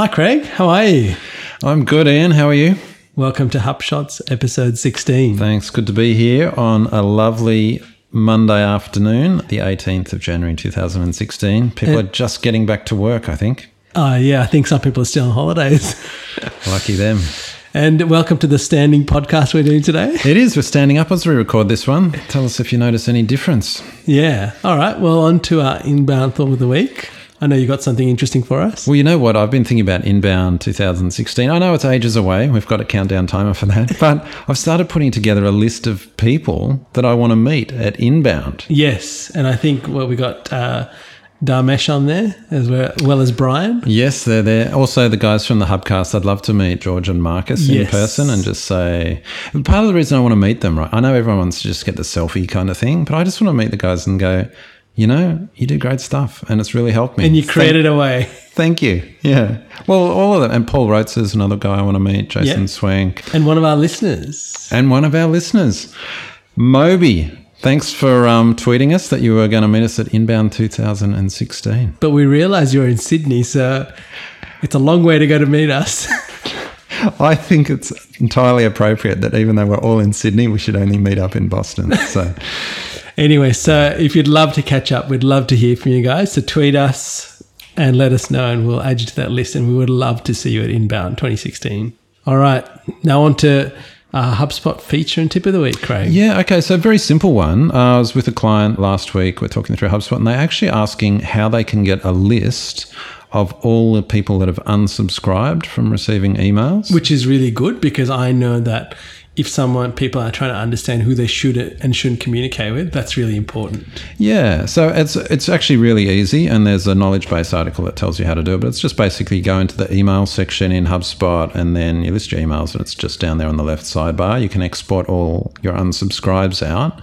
Hi, Craig. How are you? I'm good, Ian. How are you? Welcome to HubShots, episode 16. Thanks. Good to be here on a lovely Monday afternoon, the 18th of January 2016. People Uh, are just getting back to work, I think. Uh, yeah, I think some people are still on holidays. Lucky them. and welcome to the standing podcast we're doing today. It is. We're standing up as we record this one. Tell us if you notice any difference. Yeah. All right. Well, on to our inbound thought of the week. I know you got something interesting for us. Well, you know what? I've been thinking about Inbound 2016. I know it's ages away. We've got a countdown timer for that. But I've started putting together a list of people that I want to meet at Inbound. Yes. And I think, well, we got uh, Dharmesh on there as well, well as Brian. Yes, they're there. Also, the guys from the Hubcast, I'd love to meet George and Marcus in person and just say, part of the reason I want to meet them, right? I know everyone wants to just get the selfie kind of thing, but I just want to meet the guys and go, you know, you do great stuff and it's really helped me. And you Thank- created a way. Thank you. Yeah. Well, all of them. And Paul Roetzer is another guy I want to meet, Jason. Swenk, And one of our listeners. and one of our listeners, Moby. Thanks for um, tweeting us that you were going to meet us at Inbound 2016. But we realise you're in Sydney, so it's a long way to go to meet us. I think it's entirely appropriate that even though we're all in Sydney, we should only meet up in Boston. So, Anyway, so if you'd love to catch up, we'd love to hear from you guys. So tweet us and let us know, and we'll add you to that list. And we would love to see you at Inbound 2016. All right, now on to our HubSpot feature and tip of the week, Craig. yeah, okay. So, very simple one. Uh, I was with a client last week. We're talking through HubSpot, and they're actually asking how they can get a list of all the people that have unsubscribed from receiving emails. Which is really good because I know that if someone people are trying to understand who they should and shouldn't communicate with, that's really important. Yeah, so it's it's actually really easy, and there's a knowledge base article that tells you how to do it. But it's just basically go into the email section in HubSpot, and then you list your emails, and it's just down there on the left sidebar. You can export all your unsubscribes out.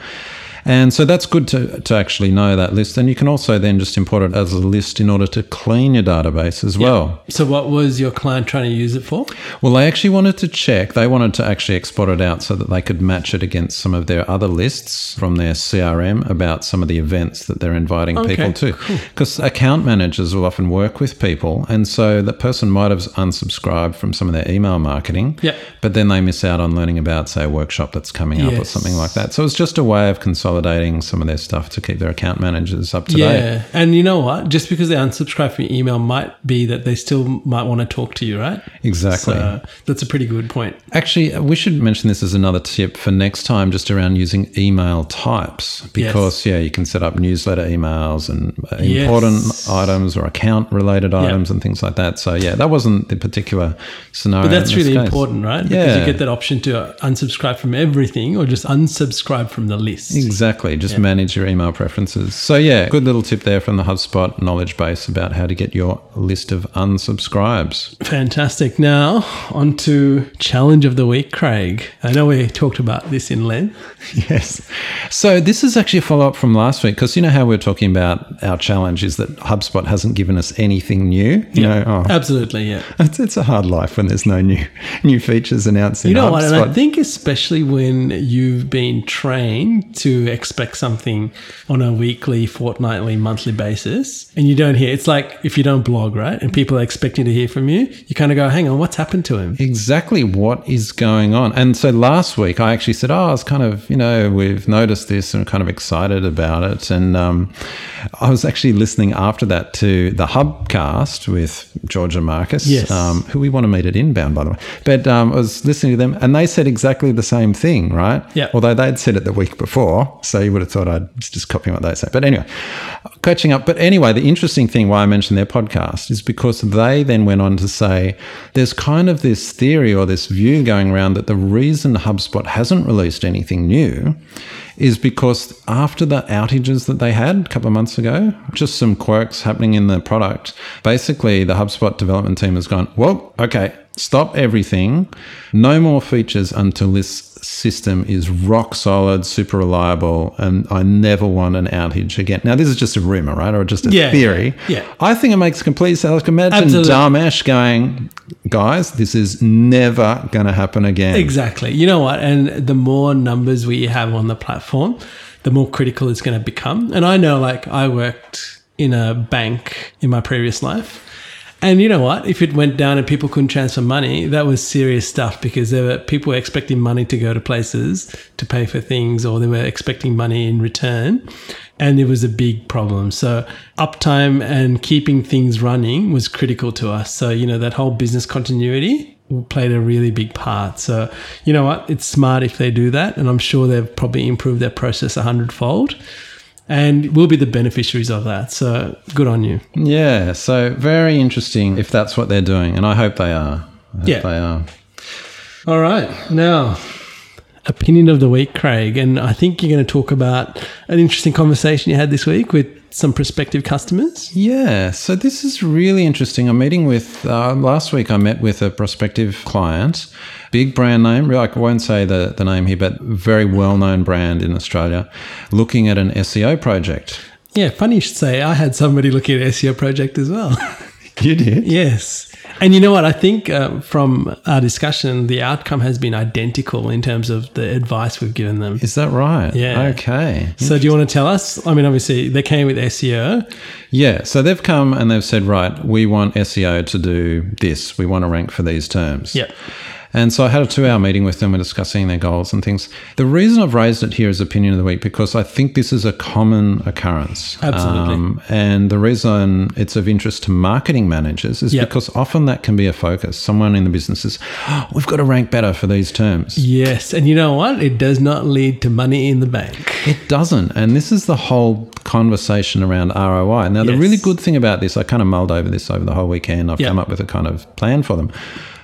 And so that's good to, to actually know that list. And you can also then just import it as a list in order to clean your database as well. So, what was your client trying to use it for? Well, they actually wanted to check, they wanted to actually export it out so that they could match it against some of their other lists from their CRM about some of the events that they're inviting Okay, people to. Because account managers will often work with people. And so the person might have unsubscribed from some of their email marketing, Yep. but then they miss out on learning about, say, a workshop that's coming up or something like that. So it's just a way of consolidating some of their stuff to keep their account managers up to date. Yeah, and you know what? Just because they unsubscribe from your email might be that they still might want to talk to you, right? Exactly. So that's a pretty good point. Actually, we should mention this as another tip for next time, just around using email types. Because, yeah, you can set up newsletter emails and uh, Yes. important items or account related items and things like that. So, yeah, that wasn't the particular scenario. But that's really case. important, right? Because Yeah. you get that option to uh, unsubscribe from everything or just unsubscribe from the list. Exactly. Just manage your email preferences. So, yeah, good little tip there from the HubSpot knowledge base about how to get your list of unsubscribes. Fantastic. Now, on to challenge of the week, Craig. I know we talked about this in length. Yes. So this is actually a follow up from last week because you know how we are talking about our challenge is that HubSpot hasn't given us anything new. You know, oh, Absolutely, yeah. it's, it's a hard life when there's no new new features announced in You know HubSpot. what? And I think especially when you've been trained to expect something on a weekly, fortnightly, monthly basis, and you don't hear, it's like if you don't blog, right? And people are expecting to hear from you, you kind of go, hang on, what's happened to him? exactly what is going on. And so last week I actually said, oh, I was kind of, you know, we've noticed this and kind of excited about it. And um, I was actually listening after that to the Hubcast with Georgia Marcus, Yes. um, who we want to meet at Inbound, by the way. But um, I was listening to them and they said exactly the same thing, right? Yeah. Although they'd said it the week before. So you would have thought I'd just copying what they say. But anyway, catching up. But anyway, the interesting thing why I mentioned their podcast is because they then went on to say there's kind of this theory or this view going around that the reason HubSpot hasn't released anything new is because after the outages that they had a couple of months ago, just some quirks happening in the product, basically the HubSpot development team has gone, well, okay, stop everything. No more features until this system is rock solid, super reliable, and I never want an outage again. Now, this is just a rumor, right? Or just a Yeah, theory. yeah, yeah. I think it makes complete sense. Like imagine Absolutely. Going, guys, this is never going to happen again. Exactly. You know what? And the more numbers we have on the platform, the more critical it's going to become. And I know, like, I worked in a bank in my previous life. And you know what? If it went down and people couldn't transfer money, that was serious stuff because there were people were expecting money to go to places to pay for things, or they were expecting money in return, and it was a big problem. So uptime and keeping things running was critical to us. So you know that whole business continuity played a really big part. So you know what? It's smart if they do that, and I'm sure they've probably improved their process a hundredfold and we'll be the beneficiaries of that. So good on you. Yeah. So very interesting if that's what they're doing. And I hope they are. I hope Yeah. They are. All right. Now, opinion of the week, Craig. And I think you're going to talk about an interesting conversation you had this week with some prospective customers. Yeah, so this is really interesting. I'm meeting with, uh, last week I met with a prospective client, big brand name, I won't say the, the name here, but very well known brand in Australia, looking at an SEO project. Yeah, funny you should say. I had somebody looking at SEO project as well. You did? yes. And you know what? I think uh, from our discussion, the outcome has been identical in terms of the advice we've given them. Is that right? Yeah. Okay. So, do you want to tell us? I mean, obviously, they came with SEO. Yeah, so they've come and they've said, right, we want SEO to do this. We want to rank for these terms. Yep. And so I had a two hour meeting with them and discussing their goals and things. The reason I've raised it here as opinion of the week because I think this is a common occurrence. Um, Absolutely. and the reason it's of interest to marketing managers is Yep. because often that can be a focus. Someone in the business is, oh, we've got to rank better for these terms. Yes. And you know what? It does not lead to money in the bank. It doesn't. And this is the whole conversation around ROI. Now, the really good thing about this, I kind of mulled over this over the whole weekend. I've Yeah. come up with a kind of plan for them.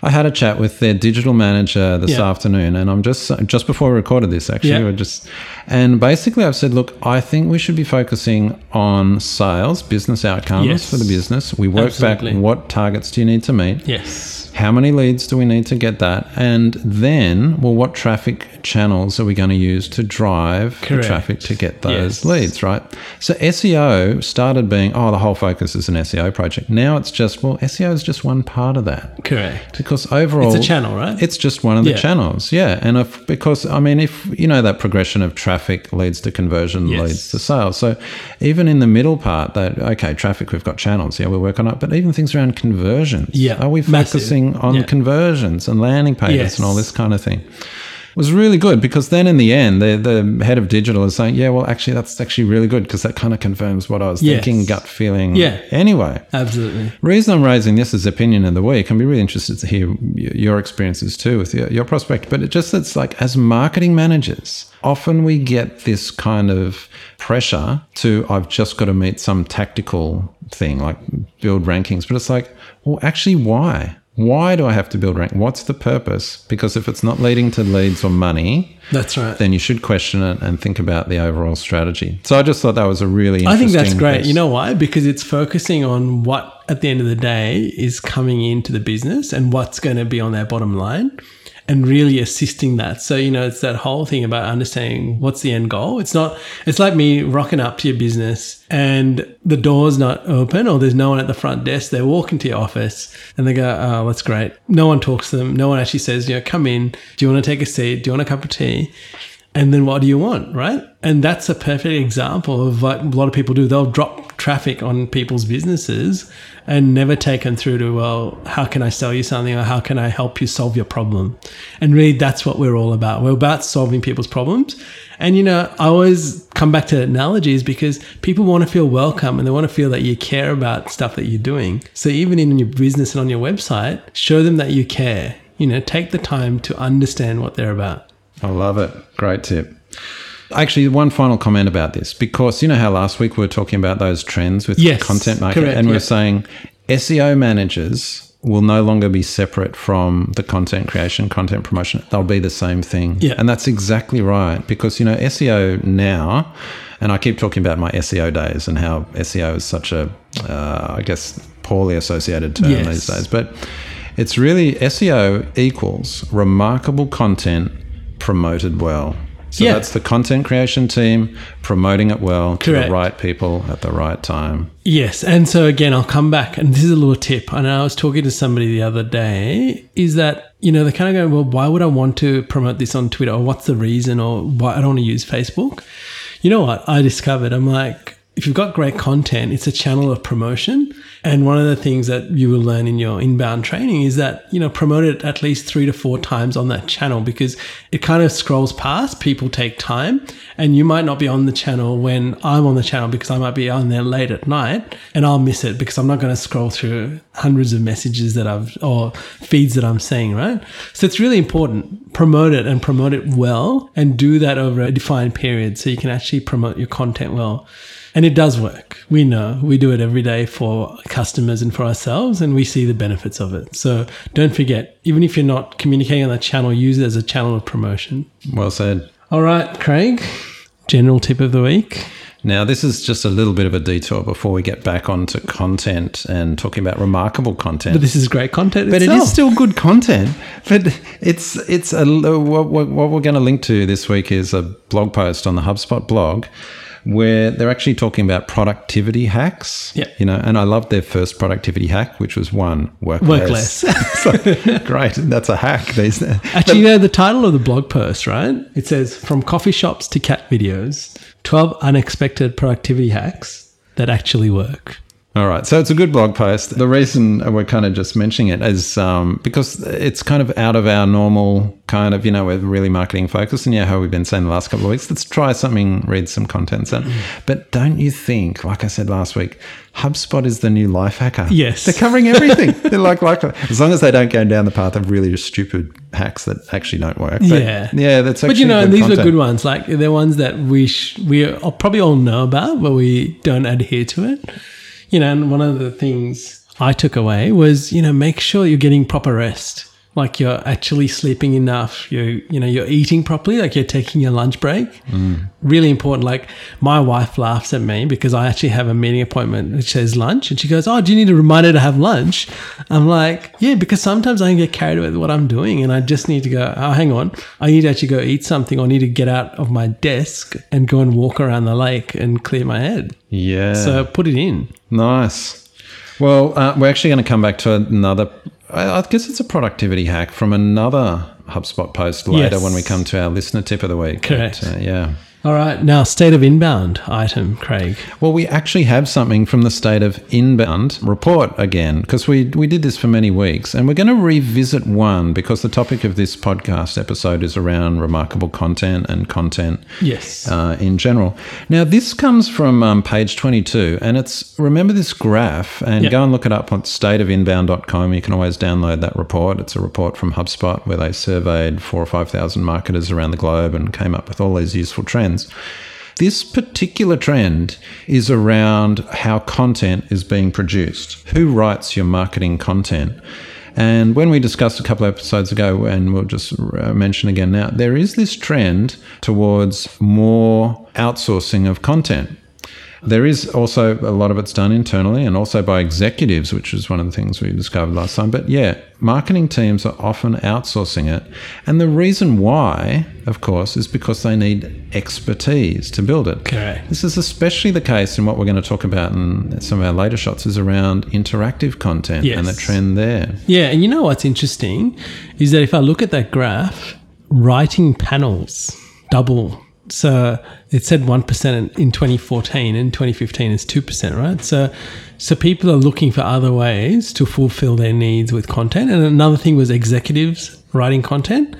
I had a chat with their digital manager this Yeah. afternoon, and I'm just just before we recorded this actually. Yeah. We're just and basically I've said, look, I think we should be focusing on sales, business outcomes Yes. for the business. We work Absolutely. back what targets do you need to meet? Yes. How many leads do we need to get that? And then, well, what traffic channels are we going to use to drive the traffic to get those Yes. leads, right? So SEO started being, oh, the whole focus is an SEO project. Now it's just, well, SEO is just one part of that. Correct. Because overall, It's a channel, right? It's just one of the Yeah. channels, yeah. And if because I mean, if you know that progression of traffic leads to conversion, Yes. leads to sales. So even in the middle part, that okay, traffic, we've got channels, yeah, we work on it. But even things around conversions, Yeah, are we massive. Focusing on Yeah. conversions and landing pages Yes. and all this kind of thing? It was really good because then in the end, the, the head of digital is saying, yeah, well, actually, that's actually really good because that kind of confirms what I was Yes. thinking, gut feeling. Yeah. Anyway, Absolutely. reason I'm raising this as opinion of the week, I'm be really interested to hear your experiences too with your, your prospect. But it just it's like as marketing managers, often we get this kind of pressure to I've just got to meet some tactical thing like build rankings. But it's like, well, actually, why? Why do I have to build rank? What's the purpose? Because if it's not leading to leads or money, That's right. then you should question it and think about the overall strategy. So I just thought that was a really I think that's great. piece. You know why? Because it's focusing on what, at the end of the day, is coming into the business and what's going to be on their bottom line and really assisting that. So, you know, it's that whole thing about understanding what's the end goal. It's not, it's like me rocking up to your business and the door's not open or there's no one at the front desk. They walk into your office and they go, oh, that's great. No one talks to them. No one actually says, you know, come in. Do you want to take a seat? Do you want a cup of tea? And then what do you want, right? And that's a perfect example of what a lot of people do. They'll drop traffic on people's businesses and never take them through to, well, how can I sell you something or how can I help you solve your problem? And really, that's what we're all about. We're about solving people's problems. And, you know, I always come back to analogies because people want to feel welcome and they want to feel that you care about stuff that you're doing. So even in your business and on your website, show them that you care. You know, take the time to understand what they're about. I love it. Great tip. Actually, one final comment about this because you know how last week we were talking about those trends with Yes, content marketing, correct, and we yeah. were saying SEO managers will no longer be separate from the content creation, content promotion. They'll be the same thing. Yeah. And that's exactly right because you know SEO now, and I keep talking about my SEO days and how SEO is such a, uh, I guess, poorly associated term Yes. these days, but. It's really SEO equals remarkable content promoted well. So Yeah. that's the content creation team promoting it well to the right people at the right time. Yes. And so again, I'll come back and this is a little tip. I know I was talking to somebody the other day is that, you know, they kind of go, well, why would I want to promote this on Twitter or what's the reason or why I don't want to use Facebook? You know what? I discovered I'm like, if you've got great content, it's a channel of promotion. And one of the things that you will learn in your inbound training is that, you know, promote it at least three to four times on that channel because it kind of scrolls past. People take time and you might not be on the channel when I'm on the channel because I might be on there late at night and I'll miss it because I'm not going to scroll through hundreds of messages that I've or feeds that I'm seeing, right? So it's really important. Promote it and promote it well and do that over a defined period so you can actually promote your content well. And it does work. We know we do it every day for customers and for ourselves, and we see the benefits of it. So don't forget, even if you're not communicating on that channel, use it as a channel of promotion. Well said. All right, Craig, general tip of the week. Now, this is just a little bit of a detour before we get back onto content and talking about remarkable content. But this is great content. But itself. it is still good content. But it's it's a what, what, what we're going to link to this week is a blog post on the HubSpot blog where they're actually talking about productivity hacks. Yeah. You know, and I loved their first productivity hack, which was one, work, Work less. less. So, great. That's a hack. These Actually, you know the title of the blog post, right? It says "From coffee shops to cat videos: twelve unexpected productivity hacks that actually work." All right. So it's a good blog post. The reason we're kind of just mentioning it is um, because it's kind of out of our normal kind of, you know, we're really marketing focused. And yeah, how we've been saying the last couple of weeks, let's try something, read some content. So, but don't you think, like I said last week, HubSpot is the new life hacker? Yes. They're covering everything. They're like, like, as long as they don't go down the path of really just stupid hacks that actually don't work. But Yeah. Yeah. That's But you know, these content. are good ones. Like they're ones that we sh- we probably all know about, but we don't adhere to it. You know, and one of the things I took away was you know make sure you're getting proper rest. Like you're actually sleeping enough. You you know you're eating properly. Like you're taking your lunch break. Really important. Like my wife laughs at me because I actually have a meeting appointment which says lunch, and she goes, "Oh, do you need a reminder to have lunch?" I'm like, "Yeah," because sometimes I can get carried away with what I'm doing, and I just need to go. Oh, hang on, I need to actually go eat something, or need to get out of my desk and go and walk around the lake and clear my head. Yeah. So put it in. Nice. Well, uh, we're actually going to come back to another. I I guess it's a productivity hack from another HubSpot post later Yes. when we come to our listener tip of the week. Correct. But, uh, yeah. All right, now state of inbound item, Craig. Well, we actually have something from the state of inbound report again because we we did this for many weeks, and we're going to revisit one because the topic of this podcast episode is around remarkable content and content Yes. uh, in general. Now, this comes from um, page 22, and it's remember this graph and Yep. go and look it up on stateofinbound.com. You can always download that report. It's a report from HubSpot where they surveyed four or 5,000 marketers around the globe and came up with all these useful trends. This particular trend is around how content is being produced. Who writes your marketing content? And when we discussed a couple of episodes ago, and we'll just uh, mention again now, there is this trend towards more outsourcing of content. There is also a lot of it's done internally and also by executives, which is one of the things we discovered last time. But yeah, marketing teams are often outsourcing it. And the reason why, of course, is because they need expertise to build it. Correct. This is especially the case in what we're going to talk about in some of our later shots is around interactive content and the trend there. Yeah, and you know what's interesting is that if I look at that graph, writing panels double. So it said one percent in 2014, and 2015 is two percent, right? So, so people are looking for other ways to fulfill their needs with content. And another thing was executives writing content.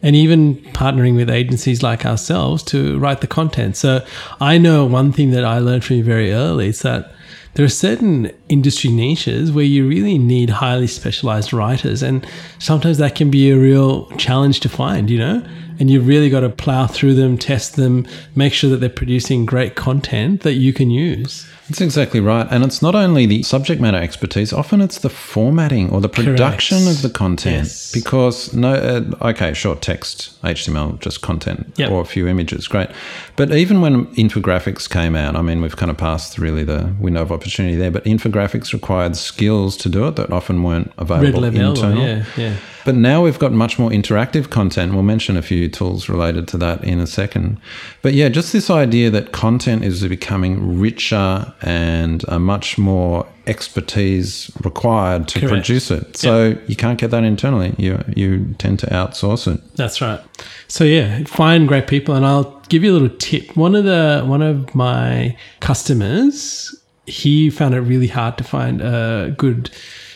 And even partnering with agencies like ourselves to write the content. So I know one thing that I learned from you very early is that there are certain industry niches where you really need highly specialized writers and sometimes that can be a real challenge to find you know and you've really got to plow through them test them make sure that they're producing great content that you can use That's exactly right. And it's not only the subject matter expertise, often it's the formatting or the production Correct. of the content. Yes. Because, no, uh, okay, short text, HTML, just content Yep. or a few images, great. But even when infographics came out, I mean, we've kind of passed really the window of opportunity there, but infographics required skills to do it that often weren't available red level yeah yeah But now we've got much more interactive content. We'll mention a few few tools related to that in a second. But yeah, just this idea that content is becoming richer and a much more expertise required to Correct. produce it. So you can't get that internally. You you tend to outsource it. That's right. So yeah, find great people, and I'll give you a little tip. One of the one of my customers, he found it really hard to find a good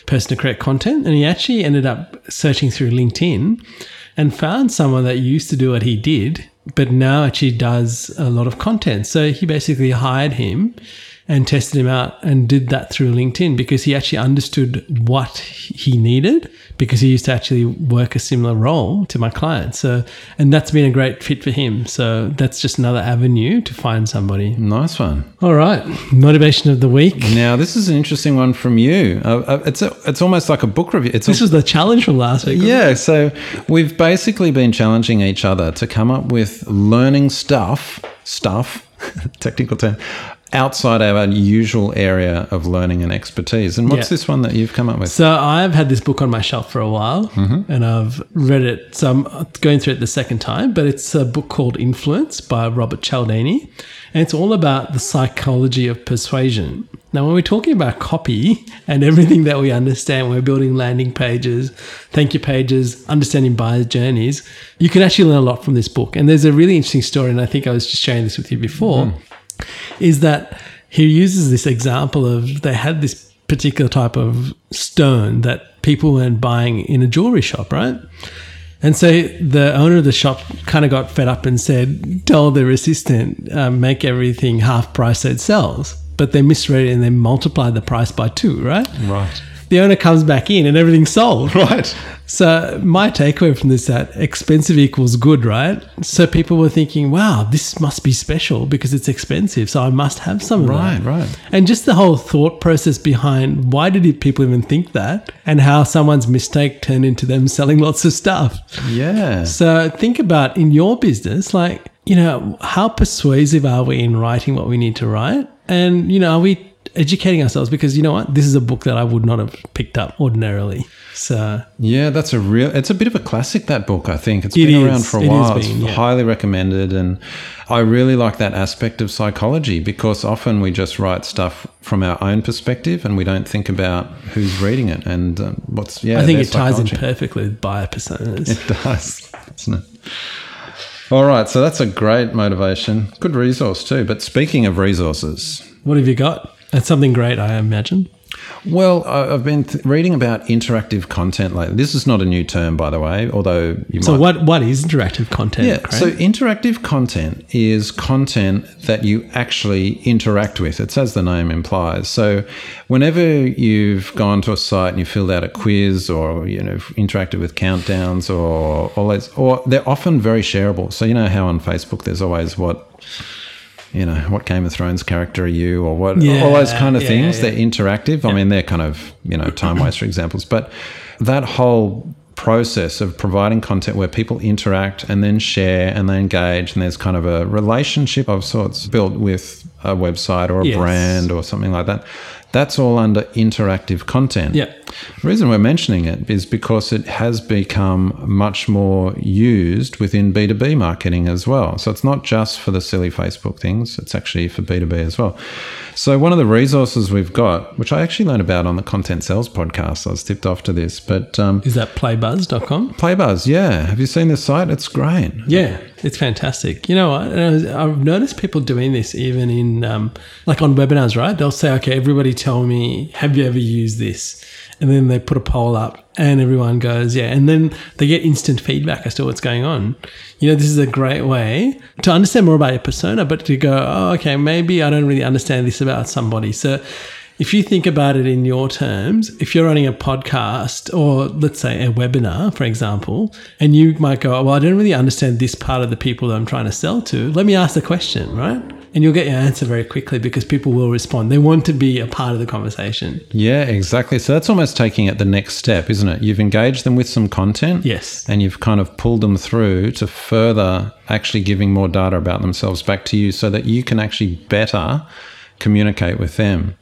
person to create content, and he actually ended up searching through LinkedIn and found someone that used to do what he did, but now actually does a lot of content. So he basically hired him and tested him out and did that through LinkedIn because he actually understood what he needed because he used to actually work a similar role to my client. So, and that's been a great fit for him. So that's just another avenue to find somebody. Nice one. All right, motivation of the week. Now this is an interesting one from you. Uh, uh, it's a, it's almost like a book review. It's a, This was the challenge from last week. wasn't it? Yeah, so we've basically been challenging each other to come up with learning stuff, stuff, technical term, outside our usual area of learning and expertise. And what's Yeah. this one that you've come up with? So I've had this book on my shelf for a while mm-hmm. and I've read it. So I'm going through it the second time, but it's a book called Influence by Robert Cialdini. And it's all about the psychology of persuasion. Now, when we're talking about copy and everything that we understand, we're building landing pages, thank you pages, understanding buyers' journeys, you can actually learn a lot from this book. And there's a really interesting story, and I think I was just sharing this with you before mm-hmm. Is that he uses this example of they had this particular type of stone that people weren't buying in a jewelry shop, right? And so the owner of the shop kind of got fed up and said, "Tell their assistant, um, make everything half price so it sells. But they misread it and they multiplied the price by two, right? Right. The owner comes back in and everything's sold. Right. So my takeaway from this is that expensive equals good, right? So people were thinking, "Wow, this must be special because it's expensive, so I must have some of Right, that." right. And just the whole thought process behind why did people even think that, and how someone's mistake turned into them selling lots of stuff. Yeah. So think about in your business, like you know, how persuasive are we in writing what we need to write, and you know, are we educating ourselves? Because you know what, this is a book that I would not have picked up ordinarily. So Yeah, that's a real. It's a bit of a classic. That book, I think, it's It been is. around for a It while. been, it's yeah. highly recommended, and I really like that aspect of psychology because often we just write stuff from our own perspective, and we don't think about who's reading it and um, what's. Yeah, I think it ties in perfectly with buyer personas. It does, doesn't it? All right, so that's a great motivation. Good resource too. But speaking of resources, What have you got? That's something great, I imagine. well, I've been th- reading about interactive content lately. This is not a new term, by the way, although you So might what what is interactive content? Yeah. Craig? So interactive content is content that you actually interact with. It's as the name implies. So whenever you've gone to a site and you filled out a quiz or you know interacted with countdowns or all those, or they're often very shareable. So you know how on Facebook there's always what. You know what Game of Thrones character are you, or what Yeah, all those kind of yeah, things. yeah. They're interactive. I mean, they're kind of you know time waster examples, but that whole process of providing content where people interact and then share and they engage, and there's kind of a relationship of sorts built with a website or a Yes. brand or something like that. That's all under interactive content. Yeah. The reason we're mentioning it is because it has become much more used within B2B marketing as well. So it's not just for the silly Facebook things, it's actually for B2B as well. So one of the resources we've got, which I actually learned about on the Content Sales podcast, I was tipped off to this, but um, is that playbuzz.com? Playbuzz, yeah. Have you seen this site? It's great. Yeah, it's fantastic. You know what? I've noticed people doing this even in um, like on webinars, right? They'll say, "Okay, everybody, tell me, have you ever used this?" And then they put a poll up, and everyone goes, "Yeah." And then they get instant feedback as to what's going on. You know, this is a great way to understand more about your persona, but to go, "Oh, okay, maybe I don't really understand this about somebody." So. If you think about it in your terms, if you're running a podcast or let's say a webinar, for example, and you might go, Well, I don't really understand this part of the people that I'm trying to sell to, let me ask the question, right? And you'll get your answer very quickly because people will respond. They want to be a part of the conversation. Yeah, exactly. So that's almost taking it the next step, isn't it? You've engaged them with some content. Yes. And you've kind of pulled them through to further actually giving more data about themselves back to you so that you can actually better communicate with them.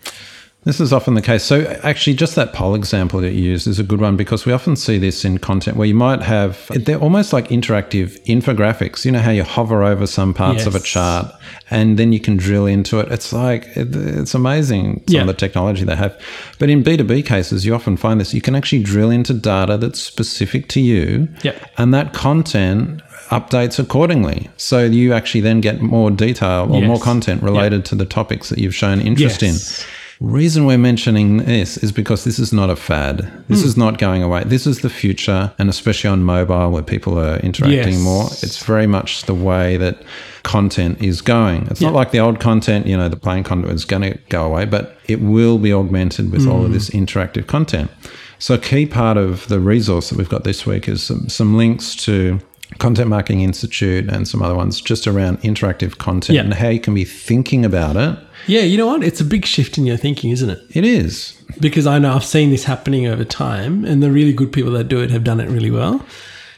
This is often the case. So, actually, just that poll example that you used is a good one because we often see this in content where you might have, they're almost like interactive infographics. You know how you hover over some parts of a chart and then you can drill into it. It's like, it's amazing some Yeah. of the technology they have. But in B2B cases, you often find this. You can actually drill into data that's specific to you Yep. and that content updates accordingly. So you actually then get more detail or more content related to the topics that you've shown interest Yes. in. Reason we're mentioning this is because this is not a fad. This hmm. is not going away. This is the future, and especially on mobile where people are interacting Yes. more, it's very much the way that content is going. It's not like the old content, you know, the plain content is going to go away, but it will be augmented with all of hmm. this interactive content. So, a key part of the resource that we've got this week is some, some links to Content Marketing Institute and some other ones just around interactive content Yeah. and how you can be thinking about it. Yeah, you know what? It's a big shift in your thinking, isn't it? It is. Because I know I've seen this happening over time, and the really good people that do it have done it really well.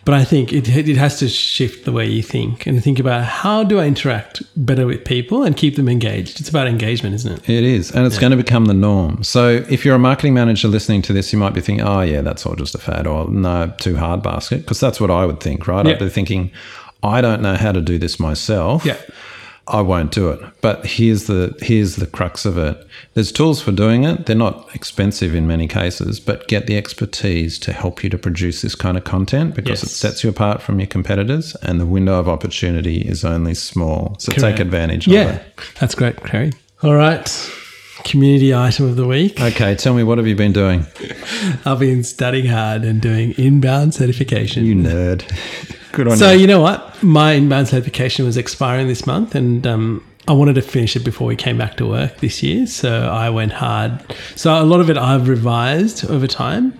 But I think it, it has to shift the way you think and think about how do I interact better with people and keep them engaged. It's about engagement, isn't it? It is, and it's going to become the norm. So, if you're a marketing manager listening to this, you might be thinking, "Oh, yeah, that's all just a fad," or "No, too hard basket," because that's what I would think, right? Yeah. I'd be thinking, "I don't know how to do this myself. Yeah. I won't do it." But here's the here's the crux of it. There's tools for doing it. They're not expensive in many cases, but get the expertise to help you to produce this kind of content because it sets you apart from your competitors, and the window of opportunity is only small. So Correct. take advantage of Yeah, it. that's great, Carrie. All right. Community item of the week. Okay, tell me what have you been doing? I've been studying hard and doing inbound certification. You nerd. Good on So you. you know what? My inbound certification was expiring this month, and um, I wanted to finish it before we came back to work this year. So I went hard. So a lot of it I've revised over time.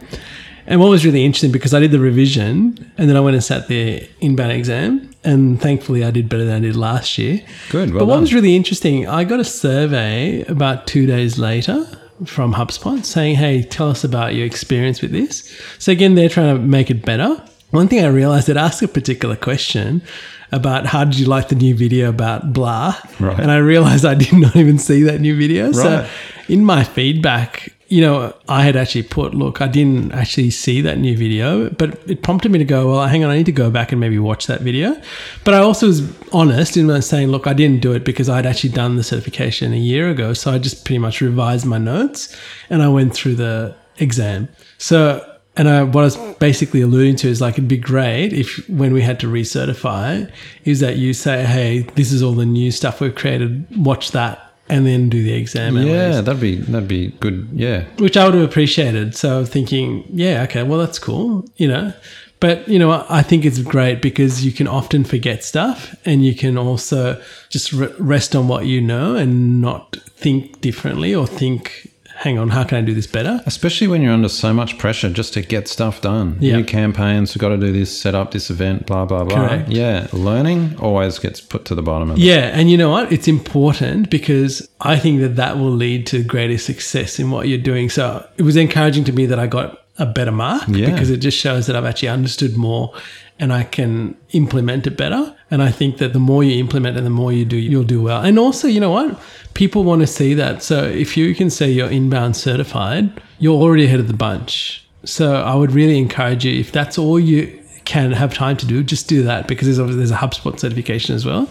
And what was really interesting because I did the revision, and then I went and sat the inbound exam, and thankfully I did better than I did last year. Good, well but what done. was really interesting, I got a survey about two days later from HubSpot saying, "Hey, tell us about your experience with this." So again, they're trying to make it better. One thing I realized it asked a particular question about how did you like the new video about blah, Right. and I realized I did not even see that new video. Right. So in my feedback, you know, I had actually put, look, I didn't actually see that new video, but it prompted me to go, well, hang on, I need to go back and maybe watch that video. But I also was honest in saying, look, I didn't do it because I'd actually done the certification a year ago. So I just pretty much revised my notes and I went through the exam. So, and I, what I was basically alluding to is like, it'd be great if when we had to recertify, is that you say, hey, this is all the new stuff we've created, watch that. And then do the exam. Yeah, that'd be that'd be good. Yeah, which I would have appreciated. So thinking, yeah, okay, well that's cool, you know. But you know, I think it's great because you can often forget stuff, and you can also just re- rest on what you know and not think differently or think, hang on, how can I do this better? especially when you're under so much pressure just to get stuff done. Yeah. New campaigns, we've got to do this, set up this event, blah blah blah. Correct. Yeah, learning always gets put to the bottom of it. Yeah, and you know what? It's important because I think that that will lead to greater success in what you're doing. So it was encouraging to me that I got a better mark Yeah. because it just shows that I've actually understood more and I can implement it better. And I think that the more you implement and the more you do, you'll do well. And also, you know what? People want to see that. So if you can say you're inbound certified, you're already ahead of the bunch. So I would really encourage you, if that's all you can have time to do, just do that because there's obviously there's a HubSpot certification as well,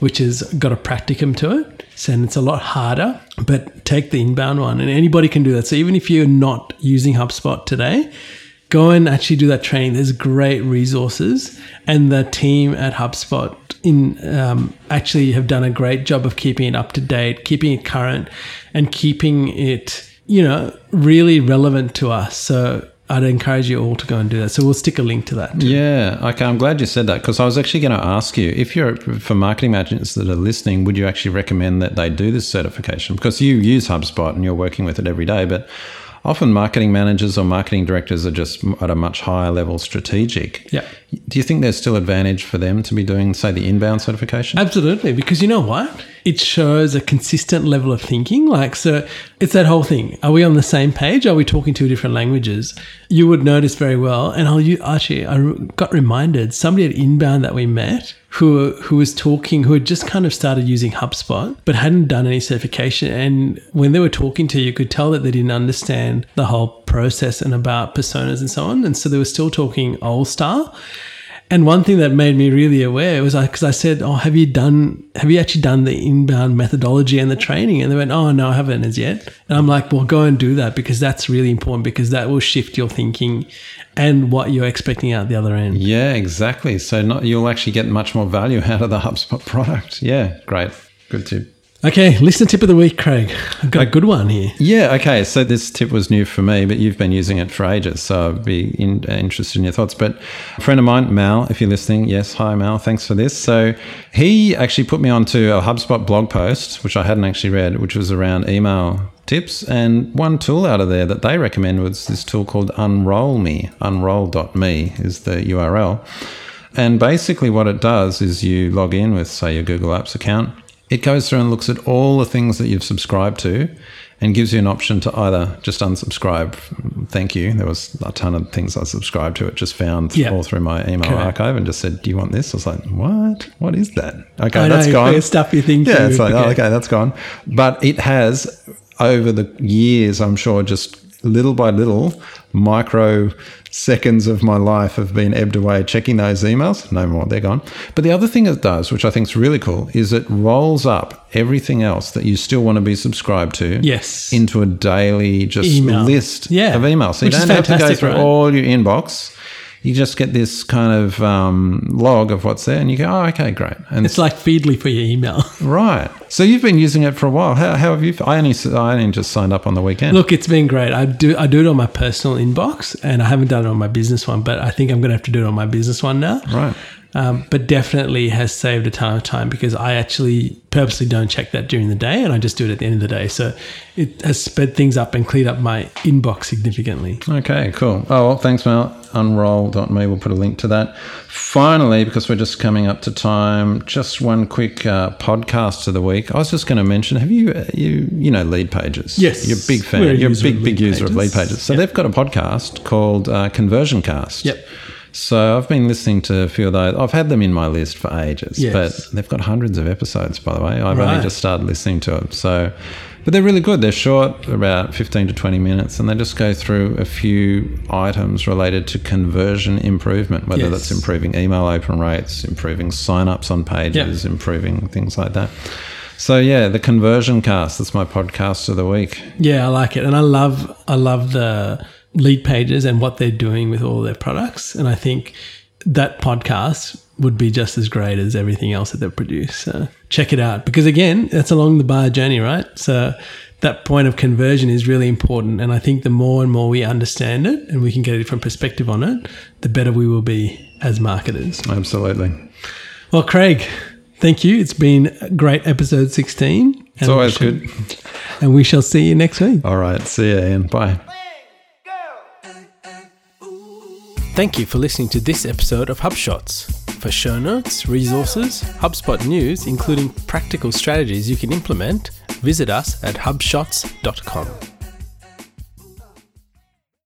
which has got a practicum to it. So and it's a lot harder, but take the inbound one and anybody can do that. So even if you're not using HubSpot today, go and actually do that training. There's great resources, and the team at HubSpot in um, actually have done a great job of keeping it up to date, keeping it current, and keeping it you know really relevant to us. So I'd encourage you all to go and do that. So we'll stick a link to that. Too. Yeah, okay. I'm glad you said that because I was actually going to ask you if you're for marketing managers that are listening, would you actually recommend that they do this certification? Because you use HubSpot and you're working with it every day, but often marketing managers or marketing directors are just at a much higher level strategic. Yeah. Do you think there's still advantage for them to be doing, say, the inbound certification? Absolutely, because you know what? It shows a consistent level of thinking. Like, so it's that whole thing. Are we on the same page? Are we talking two different languages? You would notice very well. And I'll you actually, I got reminded somebody at Inbound that we met who who was talking, who had just kind of started using HubSpot, but hadn't done any certification. And when they were talking to you, you could tell that they didn't understand the whole process and about personas and so on. And so they were still talking old style. And one thing that made me really aware was because I said, "Oh, have you done? Have you actually done the inbound methodology and the training?" And they went, "Oh, no, I haven't as yet." And I'm like, "Well, go and do that because that's really important because that will shift your thinking and what you're expecting out the other end." Yeah, exactly. So not, you'll actually get much more value out of the HubSpot product. Yeah, great, good tip. Okay, listener tip of the week, Craig. I've got a good one here. Yeah, okay. So this tip was new for me, but you've been using it for ages. So I'd be in, uh, interested in your thoughts. But a friend of mine, Mal, if you're listening, yes, hi, Mal, thanks for this. So he actually put me onto a HubSpot blog post, which I hadn't actually read, which was around email tips. And one tool out of there that they recommend was this tool called Unroll Me. Unroll.me is the URL. And basically, what it does is you log in with, say, your Google Apps account it goes through and looks at all the things that you've subscribed to and gives you an option to either just unsubscribe. Thank you. There was a ton of things I subscribed to. It just found all through my email Correct. archive and just said, "Do you want this?" I was like, "What? What is that?" Okay, I that's know, gone. Stuff you think. Yeah, it's like, oh, okay, that's gone. But it has over the years, I'm sure, just little by little, micro seconds of my life have been ebbed away checking those emails. No more, they're gone. But the other thing it does, which I think is really cool, is it rolls up everything else that you still want to be subscribed to yes. into a daily just Email. list yeah. of emails. So which you don't have to go through right? all your inbox you just get this kind of um, log of what's there and you go, oh, okay, great. And it's like Feedly for your email. right. So you've been using it for a while. How, how have you? I only, I only just signed up on the weekend. Look, it's been great. I do, I do it on my personal inbox and I haven't done it on my business one, but I think I'm going to have to do it on my business one now. Right. Um, but definitely has saved a ton of time because I actually purposely don't check that during the day and I just do it at the end of the day. So it has sped things up and cleared up my inbox significantly. Okay, cool. Oh, well, thanks, Mel. Unroll.me, we'll put a link to that. Finally, because we're just coming up to time, just one quick uh, podcast of the week. I was just going to mention, have you, uh, you, you know, Lead Pages? Yes. You're a big fan. You're a big, big user of Lead Pages. So yep. they've got a podcast called uh, Conversion Cast. Yep so I've been listening to a few of those. I've had them in my list for ages, yes. but they've got hundreds of episodes, by the way. I've right. only just started listening to them. So, but they're really good. They're short, about 15 to 20 minutes, and they just go through a few items related to conversion improvement, whether yes. that's improving email open rates, improving sign-ups on pages, yep. improving things like that. So yeah, the conversion cast. That's my podcast of the week. Yeah, I like it, and I love I love the lead pages and what they're doing with all their products. And I think that podcast would be just as great as everything else that they've produced. So check it out because again, that's along the buyer journey, right? So that point of conversion is really important. And I think the more and more we understand it and we can get a different perspective on it, the better we will be as marketers. Absolutely. Well, Craig, thank you. It's been a great episode 16. It's always good. And we shall see you next week. All right. See you, Ian. Bye. Thank you for listening to this episode of HubShots. For show notes, resources, HubSpot news, including practical strategies you can implement, visit us at hubshots.com.